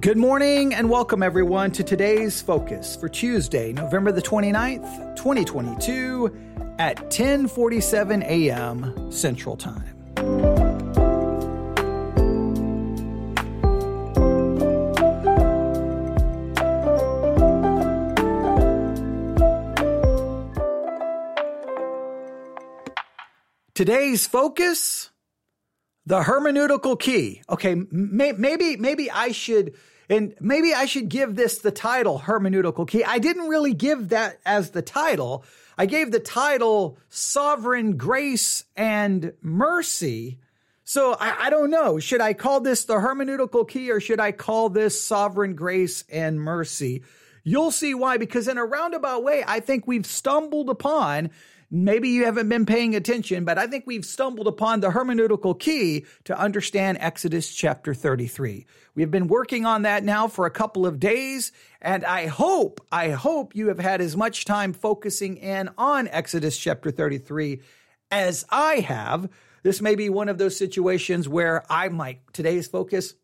Good morning and welcome everyone to today's focus for Tuesday, November the 29th, 2022 at 10:47 a.m. Central Time. Today's focus the hermeneutical key. Okay, may, maybe maybe I should and maybe I should give this the title hermeneutical key. I didn't really give that as the title. I gave the title sovereign grace and mercy. So I, I, don't know. Should I call this the hermeneutical key or should I call this sovereign grace and mercy? You'll see why, because in a roundabout way, I think we've stumbled upon Maybe you haven't been paying attention, but I think we've stumbled upon the hermeneutical key to understand Exodus chapter 33. We have been working on that now for a couple of days, and I hope, I hope you have had as much time focusing in on Exodus chapter 33 as I have. This may be one of those situations where I might, today's focus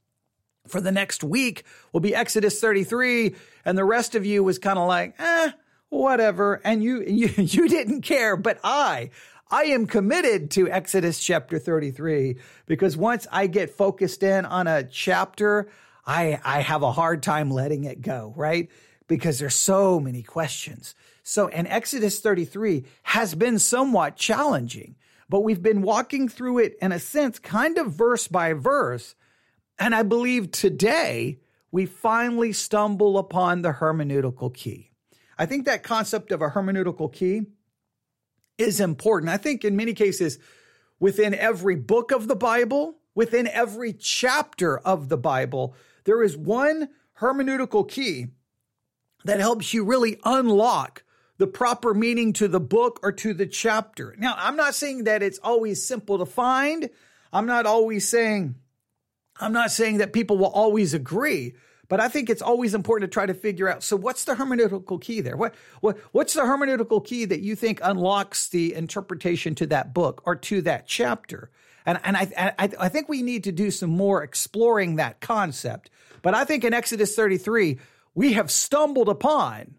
for the next week will be Exodus 33, and the rest of you was kind of like, eh, whatever. And you, you, you didn't care, but I, I am committed to Exodus chapter 33 because once I get focused in on a chapter, I, I have a hard time letting it go, right? Because there's so many questions. So, and Exodus 33 has been somewhat challenging, but we've been walking through it in a sense, kind of verse by verse. And I believe today we finally stumble upon the hermeneutical key. I think that concept of a hermeneutical key is important. I think in many cases, within every book of the Bible, within every chapter of the Bible, there is one hermeneutical key that helps you really unlock the proper meaning to the book or to the chapter. Now, I'm not saying that it's always simple to find. I'm not always saying, I'm not saying that people will always agree, but I think it's always important to try to figure out. So, what's the hermeneutical key there? What, what what's the hermeneutical key that you think unlocks the interpretation to that book or to that chapter? And and I I, I think we need to do some more exploring that concept. But I think in Exodus 33 we have stumbled upon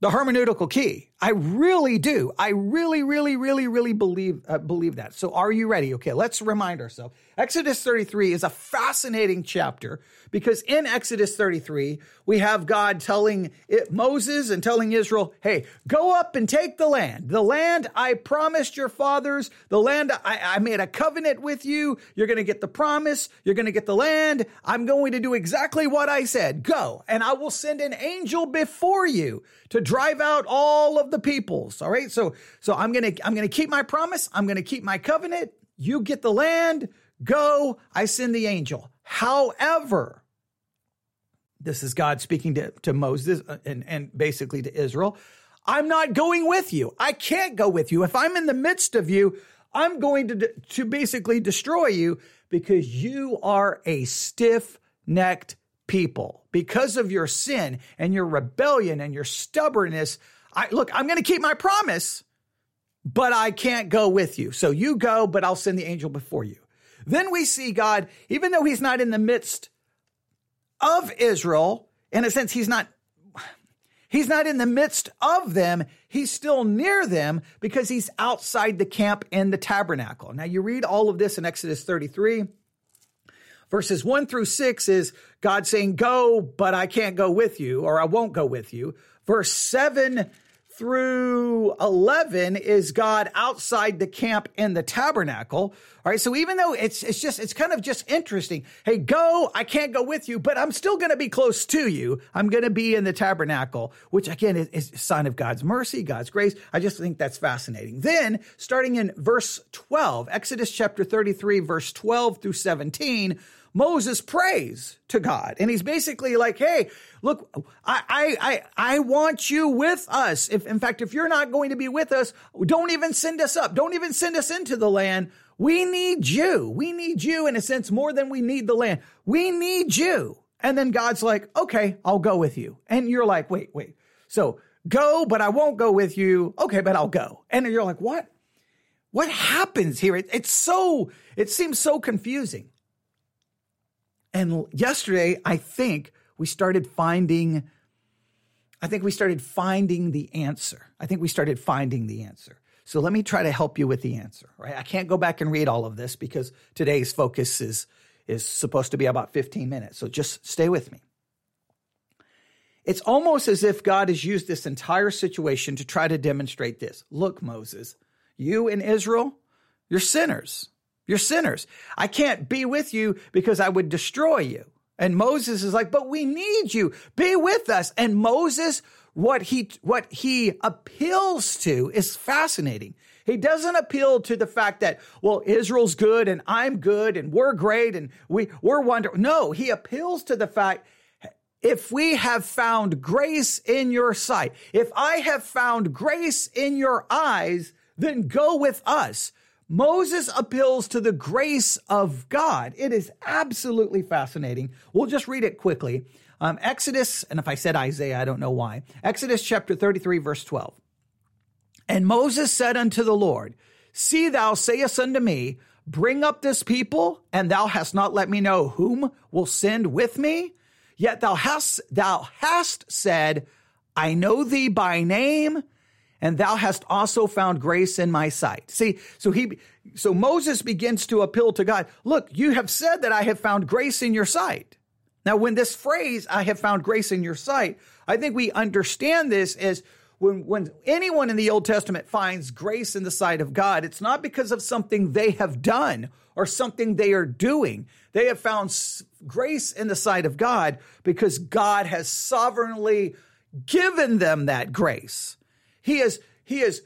the hermeneutical key. I really do. I really, really, really, really believe uh, believe that. So, are you ready? Okay, let's remind ourselves. Exodus 33 is a fascinating chapter because in Exodus 33 we have God telling it, Moses and telling Israel, "Hey, go up and take the land. The land I promised your fathers. The land I, I made a covenant with you. You're going to get the promise. You're going to get the land. I'm going to do exactly what I said. Go, and I will send an angel before you to drive out all of the peoples. All right. So, so I'm going to, I'm going to keep my promise. I'm going to keep my covenant. You get the land. Go. I send the angel. However, this is God speaking to, to Moses uh, and, and basically to Israel. I'm not going with you. I can't go with you. If I'm in the midst of you, I'm going to, to basically destroy you because you are a stiff necked people. Because of your sin and your rebellion and your stubbornness, I look, I'm going to keep my promise, but I can't go with you. So you go, but I'll send the angel before you. Then we see God, even though he's not in the midst of Israel, in a sense, he's not He's not in the midst of them. He's still near them because he's outside the camp in the tabernacle. Now you read all of this in Exodus 33. Verses 1 through 6 is God saying, Go, but I can't go with you, or I won't go with you. Verse 7 through 11 is God outside the camp in the tabernacle. All right. So even though it's, it's just, it's kind of just interesting. Hey, go. I can't go with you, but I'm still going to be close to you. I'm going to be in the tabernacle, which again is, a sign of God's mercy, God's grace. I just think that's fascinating. Then starting in verse 12, Exodus chapter 33, verse 12 through 17, Moses prays to God. And he's basically like, hey, look, I, I, I, want you with us. If, in fact, if you're not going to be with us, don't even send us up. Don't even send us into the land. We need you. We need you in a sense more than we need the land. We need you. And then God's like, okay, I'll go with you. And you're like, wait, wait. So go, but I won't go with you. Okay, but I'll go. And you're like, what? What happens here? It, it's so, it seems so confusing. And yesterday, I think we started finding, I think we started finding the answer. I think we started finding the answer. So let me try to help you with the answer, right? I can't go back and read all of this because today's focus is, is supposed to be about 15 minutes. So just stay with me. It's almost as if God has used this entire situation to try to demonstrate this. Look, Moses, you and Israel, you're sinners. You're sinners. I can't be with you because I would destroy you. And Moses is like, but we need you. Be with us. And Moses, what he, what he appeals to is fascinating. He doesn't appeal to the fact that, well, Israel's good and I'm good and we're great and we, we're wonderful. No, he appeals to the fact if we have found grace in your sight, if I have found grace in your eyes, then go with us. Moses appeals to the grace of God. It is absolutely fascinating. We'll just read it quickly. Um, Exodus, and if I said Isaiah, I don't know why. Exodus chapter 33, verse 12. And Moses said unto the Lord, See, thou sayest unto me, Bring up this people, and thou hast not let me know whom will send with me. Yet thou hast, thou hast said, I know thee by name, and thou hast also found grace in my sight. See, so he, so Moses begins to appeal to God. Look, you have said that I have found grace in your sight. Now, when this phrase, I have found grace in your sight, I think we understand this as when, when anyone in the Old Testament finds grace in the sight of God, it's not because of something they have done or something they are doing. They have found grace in the sight of God because God has sovereignly given them that grace. He has, he has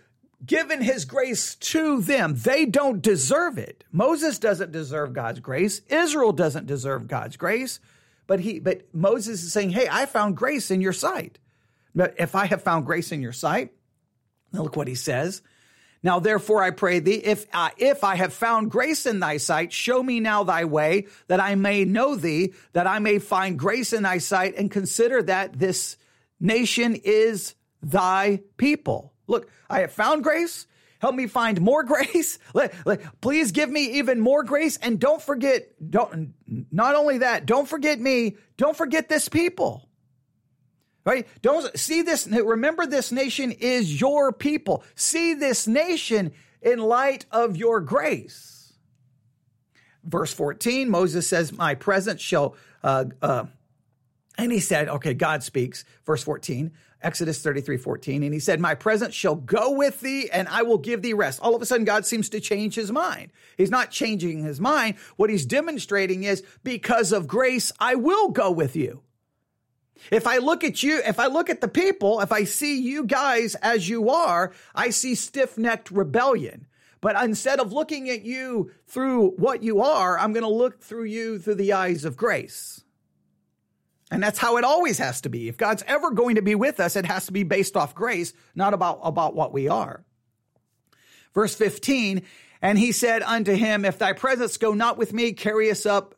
given his grace to them. They don't deserve it. Moses doesn't deserve God's grace. Israel doesn't deserve God's grace. But he, but Moses is saying, Hey, I found grace in your sight. But if I have found grace in your sight, now look what he says. Now, therefore, I pray thee, if uh, if I have found grace in thy sight, show me now thy way, that I may know thee, that I may find grace in thy sight, and consider that this nation is thy people. Look, I have found grace. Help me find more grace. Please give me even more grace. And don't forget, don't, not only that, don't forget me. Don't forget this people. Right? Don't see this. Remember, this nation is your people. See this nation in light of your grace. Verse 14, Moses says, My presence shall, uh, uh, and he said, okay, God speaks. Verse 14, Exodus 33, 14. And he said, My presence shall go with thee and I will give thee rest. All of a sudden, God seems to change his mind. He's not changing his mind. What he's demonstrating is because of grace, I will go with you. If I look at you, if I look at the people, if I see you guys as you are, I see stiff necked rebellion. But instead of looking at you through what you are, I'm going to look through you through the eyes of grace. And that's how it always has to be. If God's ever going to be with us, it has to be based off grace, not about, about what we are. Verse 15, and he said unto him, If thy presence go not with me, carry us up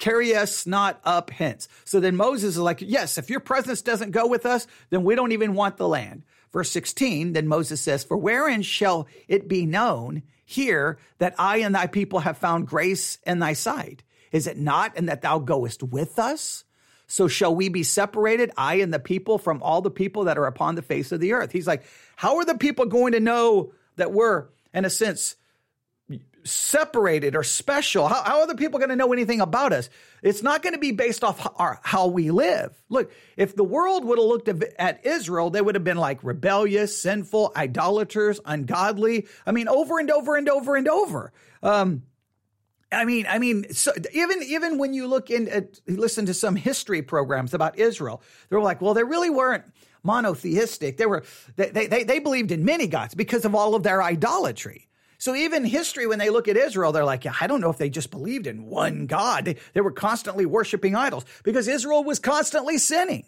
carry us not up hence. So then Moses is like, yes, if your presence doesn't go with us, then we don't even want the land. Verse 16, then Moses says, For wherein shall it be known here that I and thy people have found grace in thy sight? Is it not and that thou goest with us? So shall we be separated, I and the people, from all the people that are upon the face of the earth? He's like, how are the people going to know that we're, in a sense, separated or special. How, how are the people going to know anything about us? It's not going to be based off our, how we live. Look, if the world would have looked at Israel, they would have been like rebellious, sinful, idolaters, ungodly. I mean, over and over and over and over. Um, I mean, I mean, so even even when you look in at listen to some history programs about Israel, they're like, well, they really weren't monotheistic. They were they they they believed in many gods because of all of their idolatry. So even history, when they look at Israel, they're like, yeah, I don't know if they just believed in one God. They, they were constantly worshiping idols because Israel was constantly sinning.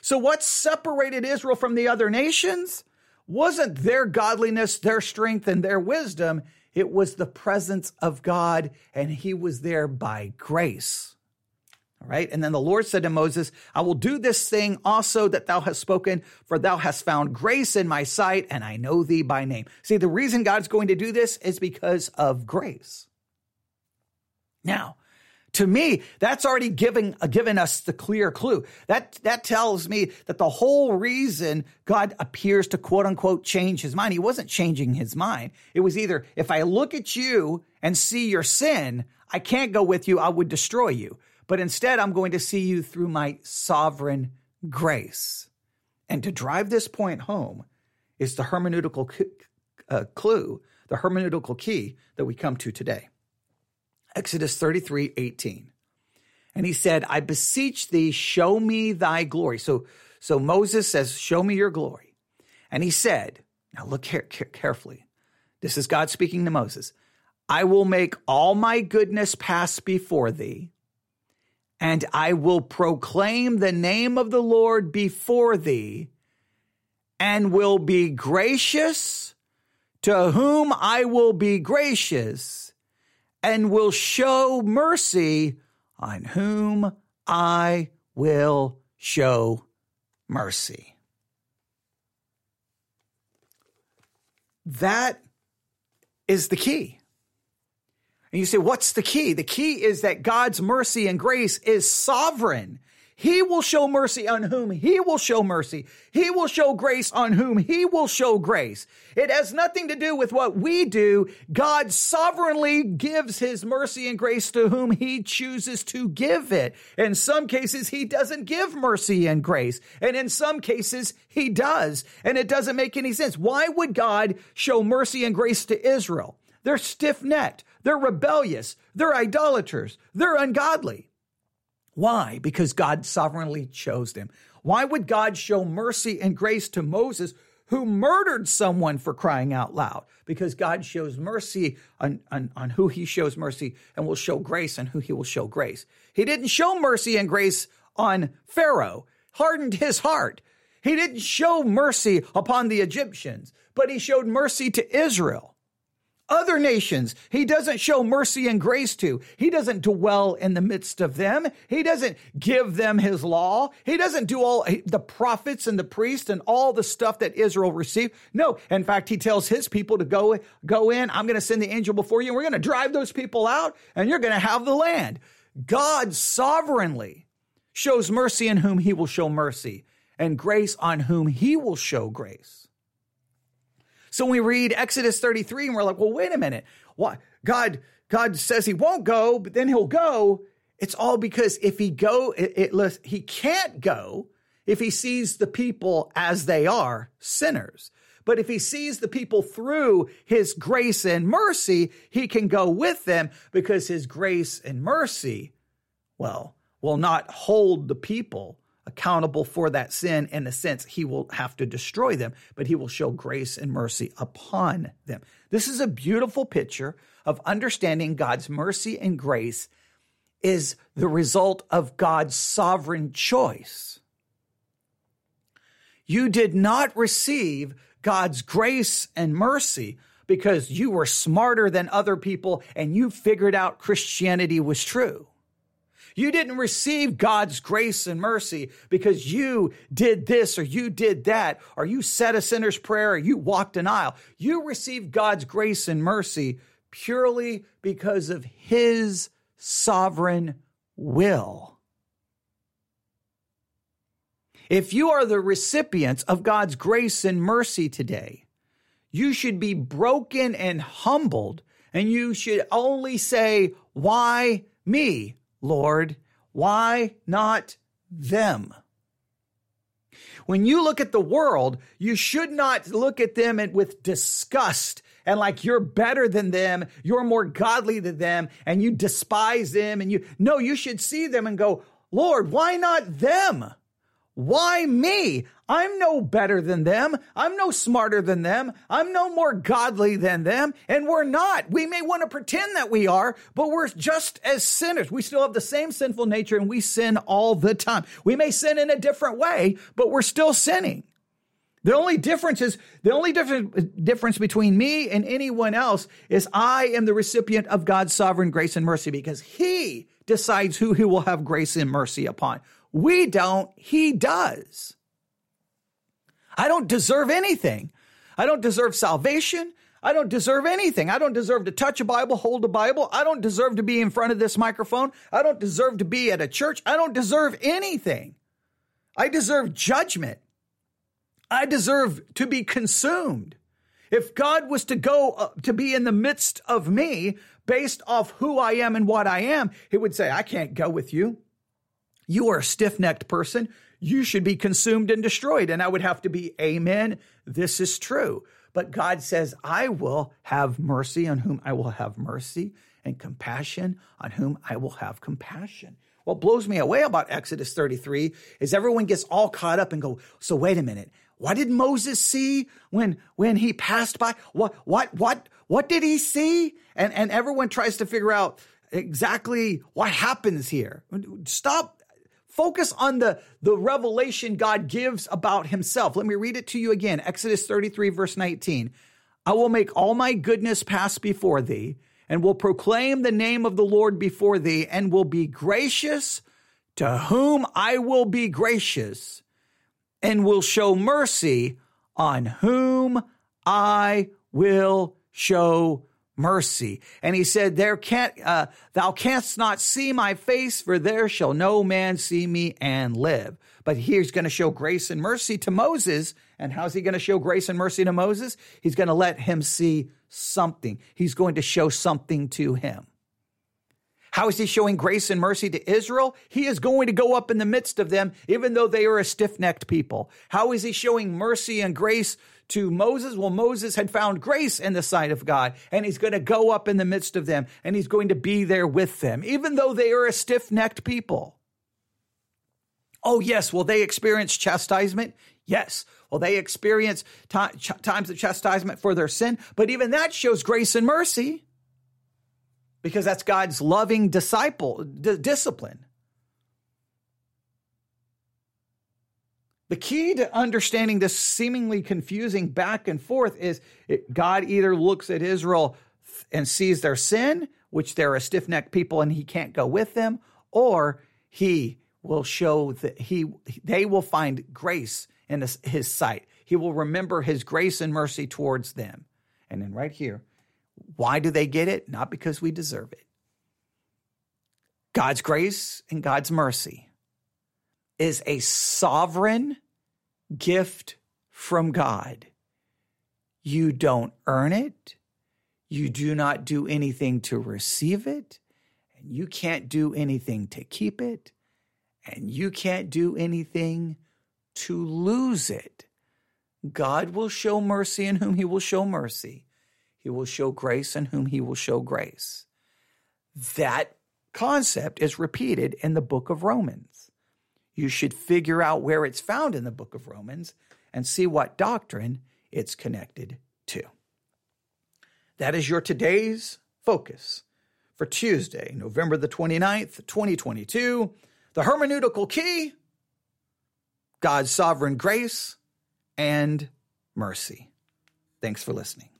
So what separated Israel from the other nations wasn't their godliness, their strength, and their wisdom. It was the presence of God, and he was there by grace. All right. And then the Lord said to Moses, I will do this thing also that thou hast spoken, for thou hast found grace in my sight, and I know thee by name. See, the reason God's going to do this is because of grace. Now, to me, that's already giving uh, given us the clear clue. That that tells me that the whole reason God appears to quote unquote change his mind, he wasn't changing his mind. It was either if I look at you and see your sin, I can't go with you, I would destroy you. But instead, I'm going to see you through my sovereign grace. And to drive this point home is the hermeneutical uh, clue, the hermeneutical key that we come to today. Exodus 33 18. And he said, I beseech thee, show me thy glory. So, so Moses says, Show me your glory. And he said, Now look here, carefully. This is God speaking to Moses. I will make all my goodness pass before thee, and I will proclaim the name of the Lord before thee, and will be gracious to whom I will be gracious and will show mercy on whom I will show mercy. That is the key. And you say, what's the key? The key is that God's mercy and grace is sovereign. He will show mercy on whom he will show mercy. He will show grace on whom he will show grace. It has nothing to do with what we do. God sovereignly gives his mercy and grace to whom he chooses to give it. In some cases, he doesn't give mercy and grace. And in some cases, he does. And it doesn't make any sense. Why would God show mercy and grace to Israel? They're stiff necked. They're rebellious. They're idolaters. They're ungodly. Why? Because God sovereignly chose them. Why would God show mercy and grace to Moses who murdered someone for crying out loud? Because God shows mercy on, on, on who he shows mercy and will show grace on who he will show grace. He didn't show mercy and grace on Pharaoh, hardened his heart. He didn't show mercy upon the Egyptians, but he showed mercy to Israel. Other nations, he doesn't show mercy and grace to. He doesn't dwell in the midst of them. He doesn't give them his law. He doesn't do all the prophets and the priests and all the stuff that Israel received. No, in fact, he tells his people to go, go in. I'm going to send the angel before you and we're going to drive those people out and you're going to have the land. God sovereignly shows mercy in whom he will show mercy and grace on whom he will show grace. So when we read Exodus 33 and we're like, well, wait a minute. Why? God, God says he won't go, but then he'll go. It's all because if he go, it, it, he can't go if he sees the people as they are, sinners. But if he sees the people through his grace and mercy, he can go with them because his grace and mercy, well, will not hold the people accountable for that sin in a sense he will have to destroy them but he will show grace and mercy upon them. This is a beautiful picture of understanding god's mercy and grace is the result of god's sovereign choice. You did not receive god's grace and mercy because you were smarter than other people and you figured out christianity was true you didn't receive God's grace and mercy because you did this or you did that, or you said a sinner's prayer or you walked an aisle. You received God's grace and mercy purely because of His sovereign will. If you are the recipients of God's grace and mercy today, you should be broken and humbled, and you should only say, Why me? Lord, why not them? When you look at the world, you should not look at them with disgust and like you're better than them, you're more godly than them, and you despise them. And you, no, you should see them and go, Lord, why not them? Why me? I'm no better than them. I'm no smarter than them. I'm no more godly than them. And we're not. We may want to pretend that we are, but we're just as sinners. We still have the same sinful nature and we sin all the time. We may sin in a different way, but we're still sinning. The only difference is the only difference, between me and anyone else is I am the recipient of God's sovereign grace and mercy because He decides who He will have grace and mercy upon. We don't, he does. I don't deserve anything. I don't deserve salvation. I don't deserve anything. I don't deserve to touch a Bible, hold a Bible. I don't deserve to be in front of this microphone. I don't deserve to be at a church. I don't deserve anything. I deserve judgment. I deserve to be consumed. If God was to go uh, to be in the midst of me based off who I am and what I am, he would say, I can't go with you. You are a stiff necked person. You should be consumed and destroyed. And I would have to be, Amen. This is true. But God says, I will have mercy on whom I will have mercy and compassion on whom I will have compassion. What blows me away about Exodus 33 is everyone gets all caught up and go, so wait a minute. What did Moses see when, when he passed by? What, what, what, what did he see? And, and everyone tries to figure out exactly what happens here. Stop. Focus on the, the revelation God gives about himself. Let me read it to you again. Exodus 33 verse 19. I will make all my goodness pass before thee and will proclaim the name of the Lord before thee and will be gracious to whom I will be gracious and will show mercy on whom I will show mercy. And he said, There can't, uh, thou canst not see my face, for there shall no man see me and live. But he's going to show grace and mercy to Moses. And how's he going to show grace and mercy to Moses? He's going to let him see something. He's going to show something to him. How is he showing grace and mercy to Israel? He is going to go up in the midst of them, even though they are a stiff necked people. How is he showing mercy and grace to Moses? Well, Moses had found grace in the sight of God, and he's going to go up in the midst of them, and he's going to be there with them, even though they are a stiff necked people. Oh, yes. Will they experience chastisement? Yes. Will they experience t- times of chastisement for their sin? But even that shows grace and mercy because that's God's loving disciple d- discipline. The key to understanding this seemingly confusing back and forth is it, God either looks at Israel and sees their sin, which they're a stiff necked people and he can't go with them, or he will show that he they will find grace in his, his sight. He will remember his grace and mercy towards them. And then right here, why do they get it? Not because we deserve it. God's grace and God's mercy is a sovereign gift from God. You don't earn it. You do not do anything to receive it. And you can't do anything to keep it. And you can't do anything to lose it. God will show mercy in whom he will show mercy. He will show grace in whom he will show grace. That concept is repeated in the book of Romans. You should figure out where it's found in the book of Romans and see what doctrine it's connected to. That is your today's focus for Tuesday, November the 29th, 2022. The hermeneutical key God's sovereign grace and mercy. Thanks for listening.